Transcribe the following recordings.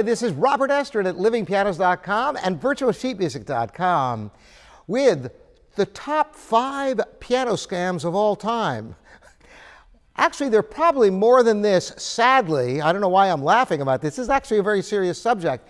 Hi, this is Robert Estrin at livingpianos.com and virtualsheetmusic.com with the top five piano scams of all time. Actually, there are probably more than this, sadly. I don't know why I'm laughing about this. This is actually a very serious subject.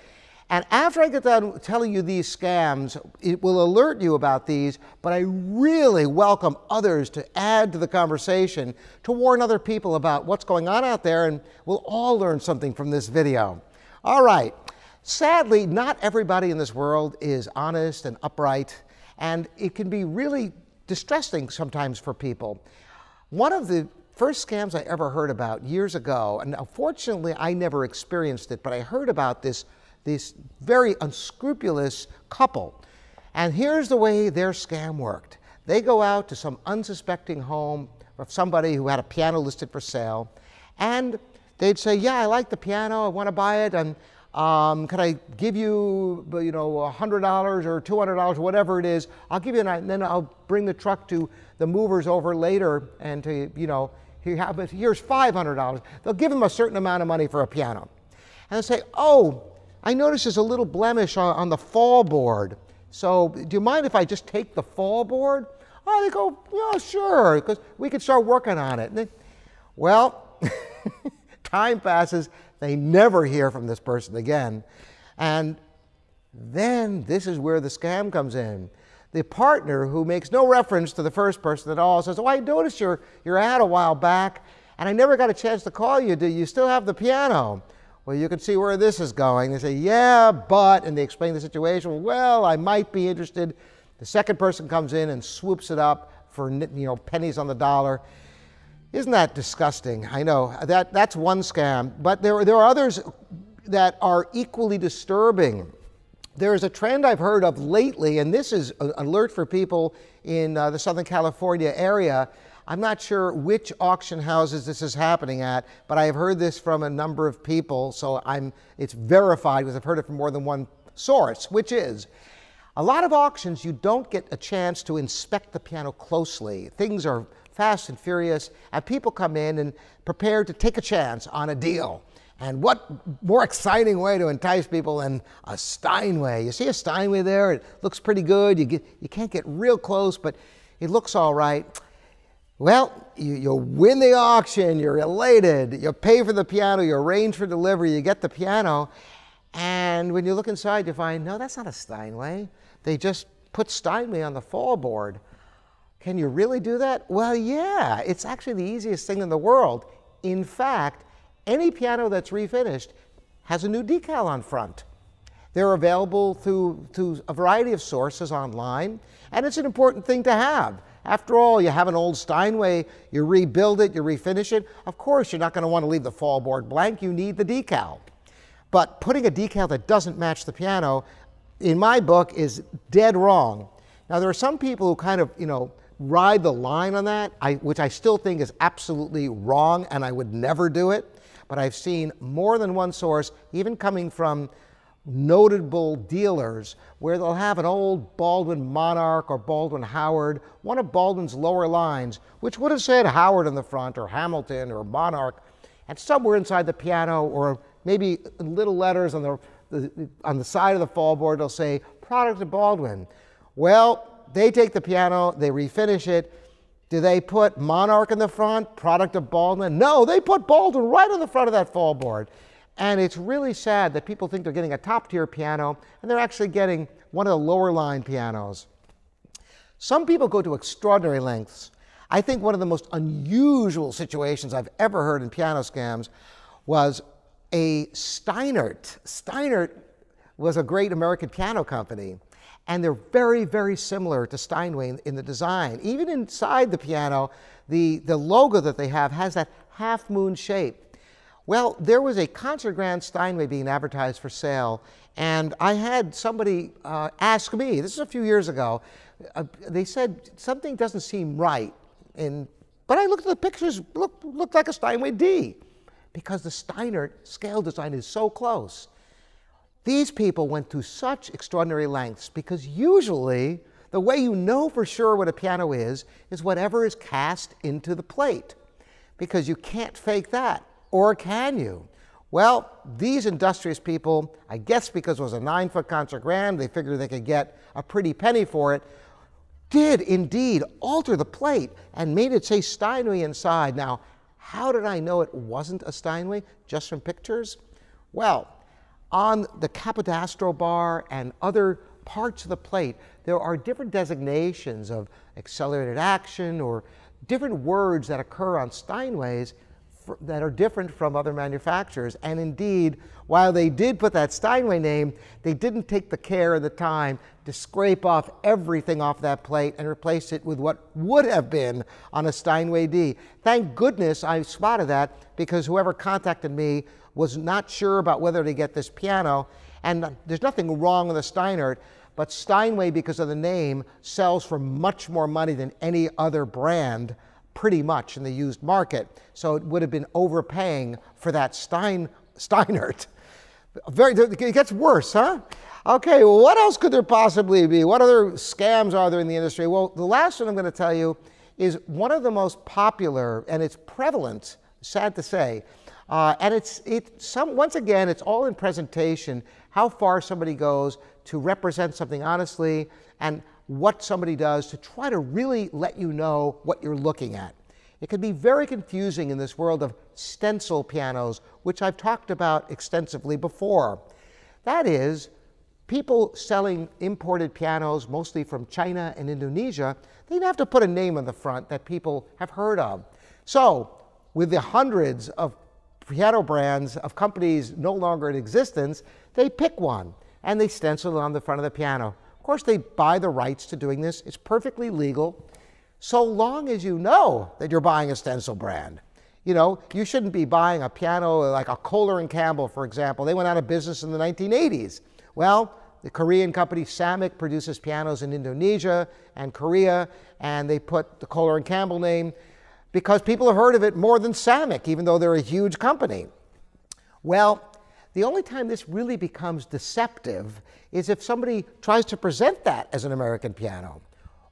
And after I get done telling you these scams, it will alert you about these, but I really welcome others to add to the conversation to warn other people about what's going on out there, and we'll all learn something from this video. All right. Sadly, not everybody in this world is honest and upright, and it can be really distressing sometimes for people. One of the first scams I ever heard about years ago, and unfortunately I never experienced it, but I heard about this this very unscrupulous couple. And here's the way their scam worked they go out to some unsuspecting home of somebody who had a piano listed for sale, and they'd say, Yeah, I like the piano, I want to buy it, and um, can I give you, you know, $100 or $200 or whatever it is? I'll give you, and then I'll bring the truck to the movers over later and to, you know, here, here's $500. They'll give them a certain amount of money for a piano. And they'll say, oh, I notice there's a little blemish on, on the fall board. So do you mind if I just take the fall board? Oh, they go, yeah, sure, because we can start working on it. They, well, time passes. They never hear from this person again. And then this is where the scam comes in. The partner who makes no reference to the first person at all says, Oh, I noticed your, your ad a while back, and I never got a chance to call you. Do you still have the piano? Well, you can see where this is going. They say, yeah, but, and they explain the situation. Well, I might be interested. The second person comes in and swoops it up for you know pennies on the dollar. Isn't that disgusting? I know that that's one scam, but there there are others that are equally disturbing. There is a trend I've heard of lately, and this is an alert for people in uh, the Southern California area I'm not sure which auction houses this is happening at, but I have heard this from a number of people, so I'm, it's verified because I've heard it from more than one source, which is a lot of auctions you don't get a chance to inspect the piano closely. Things are fast and furious, and people come in and prepared to take a chance on a deal. And what more exciting way to entice people than a Steinway? You see a Steinway there, it looks pretty good. You, get, you can't get real close, but it looks all right. Well, you, you win the auction, you're elated, you pay for the piano, you arrange for delivery, you get the piano, and when you look inside, you find, no, that's not a Steinway. They just put Steinway on the fall board. Can you really do that? Well, yeah, it's actually the easiest thing in the world. In fact, any piano that's refinished has a new decal on front. They're available through, through a variety of sources online, and it's an important thing to have. After all, you have an old Steinway, you rebuild it, you refinish it. Of course, you're not going to want to leave the fall board blank. You need the decal. But putting a decal that doesn't match the piano, in my book, is dead wrong. Now, there are some people who kind of, you know, ride the line on that, I, which I still think is absolutely wrong, and I would never do it. But I've seen more than one source, even coming from notable dealers where they'll have an old Baldwin Monarch or Baldwin Howard, one of Baldwin's lower lines, which would have said Howard in the front or Hamilton or Monarch, and somewhere inside the piano or maybe little letters on the, the on the side of the fall board, they'll say product of Baldwin. Well, they take the piano, they refinish it. Do they put Monarch in the front, product of Baldwin? No, they put Baldwin right on the front of that fall board. And it's really sad that people think they're getting a top tier piano and they're actually getting one of the lower line pianos. Some people go to extraordinary lengths. I think one of the most unusual situations I've ever heard in piano scams was a Steinert. Steinert was a great American piano company, and they're very, very similar to Steinway in, in the design. Even inside the piano, the, the logo that they have has that half moon shape. Well, there was a concert grand Steinway being advertised for sale, and I had somebody uh, ask me, this is a few years ago, uh, they said something doesn't seem right. And, but I looked at the pictures, looked, looked like a Steinway D, because the Steinert scale design is so close. These people went to such extraordinary lengths because usually the way you know for sure what a piano is is whatever is cast into the plate because you can't fake that. Or can you? Well, these industrious people, I guess because it was a nine foot concert grand, they figured they could get a pretty penny for it, did indeed alter the plate and made it say Steinway inside. Now, how did I know it wasn't a Steinway just from pictures? Well, on the capo d'astro bar and other parts of the plate, there are different designations of accelerated action or different words that occur on Steinways that are different from other manufacturers. And indeed, while they did put that Steinway name, they didn't take the care and the time to scrape off everything off that plate and replace it with what would have been on a Steinway D. Thank goodness I spotted that because whoever contacted me was not sure about whether to get this piano. And there's nothing wrong with a Steinert, but Steinway, because of the name, sells for much more money than any other brand pretty much in the used market. So it would have been overpaying for that Stein, Steinert. Very, it gets worse, huh? Okay, well, what else could there possibly be? What other scams are there in the industry? Well, the last one I'm going to tell you is one of the most popular, and it's prevalent, sad to say. Uh, and it's, it, some, once again, it's all in presentation, how far somebody goes to represent something honestly, and what somebody does to try to really let you know what you're looking at. It can be very confusing in this world of stencil pianos, which I've talked about extensively before. That is, people selling imported pianos, mostly from China and Indonesia, they have to put a name on the front that people have heard of. So, with the hundreds of piano brands of companies no longer in existence, they pick one and they stencil it on the front of the piano. Of course, they buy the rights to doing this. It's perfectly legal, so long as you know that you're buying a stencil brand. You know, you shouldn't be buying a piano like a Kohler and Campbell, for example. They went out of business in the 1980s. Well, the Korean company Samick produces pianos in Indonesia and Korea, and they put the Kohler and Campbell name because people have heard of it more than Samick, even though they're a huge company. Well, the only time this really becomes deceptive is if somebody tries to present that as an American piano,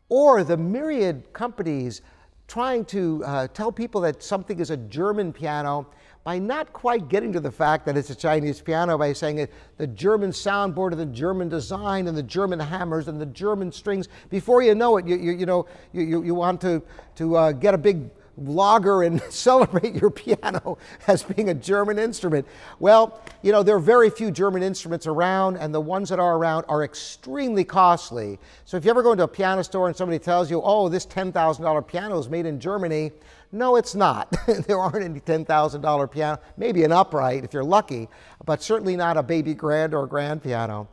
or the myriad companies trying to uh, tell people that something is a German piano by not quite getting to the fact that it's a Chinese piano by saying it, the German soundboard and the German design and the German hammers and the German strings. Before you know it, you, you, you know, you, you, want to, to uh, get a big lager and celebrate your piano as being a German instrument. Well, you know, there are very few German instruments around, and the ones that are around are extremely costly. So if you ever go into a piano store and somebody tells you, oh, this $10,000 piano is made in Germany, no, it's not. there aren't any $10,000 piano, maybe an upright if you're lucky, but certainly not a baby grand or grand piano.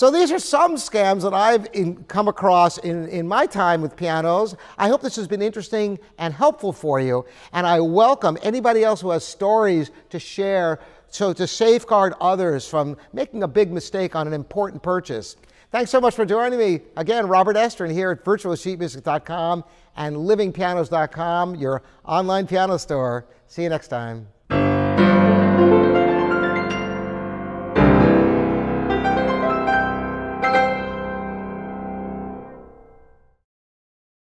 So these are some scams that I've in, come across in, in my time with pianos. I hope this has been interesting and helpful for you. And I welcome anybody else who has stories to share so to safeguard others from making a big mistake on an important purchase. Thanks so much for joining me. Again, Robert Estrin here at virtualsheetmusic.com and livingpianos.com, your online piano store. See you next time.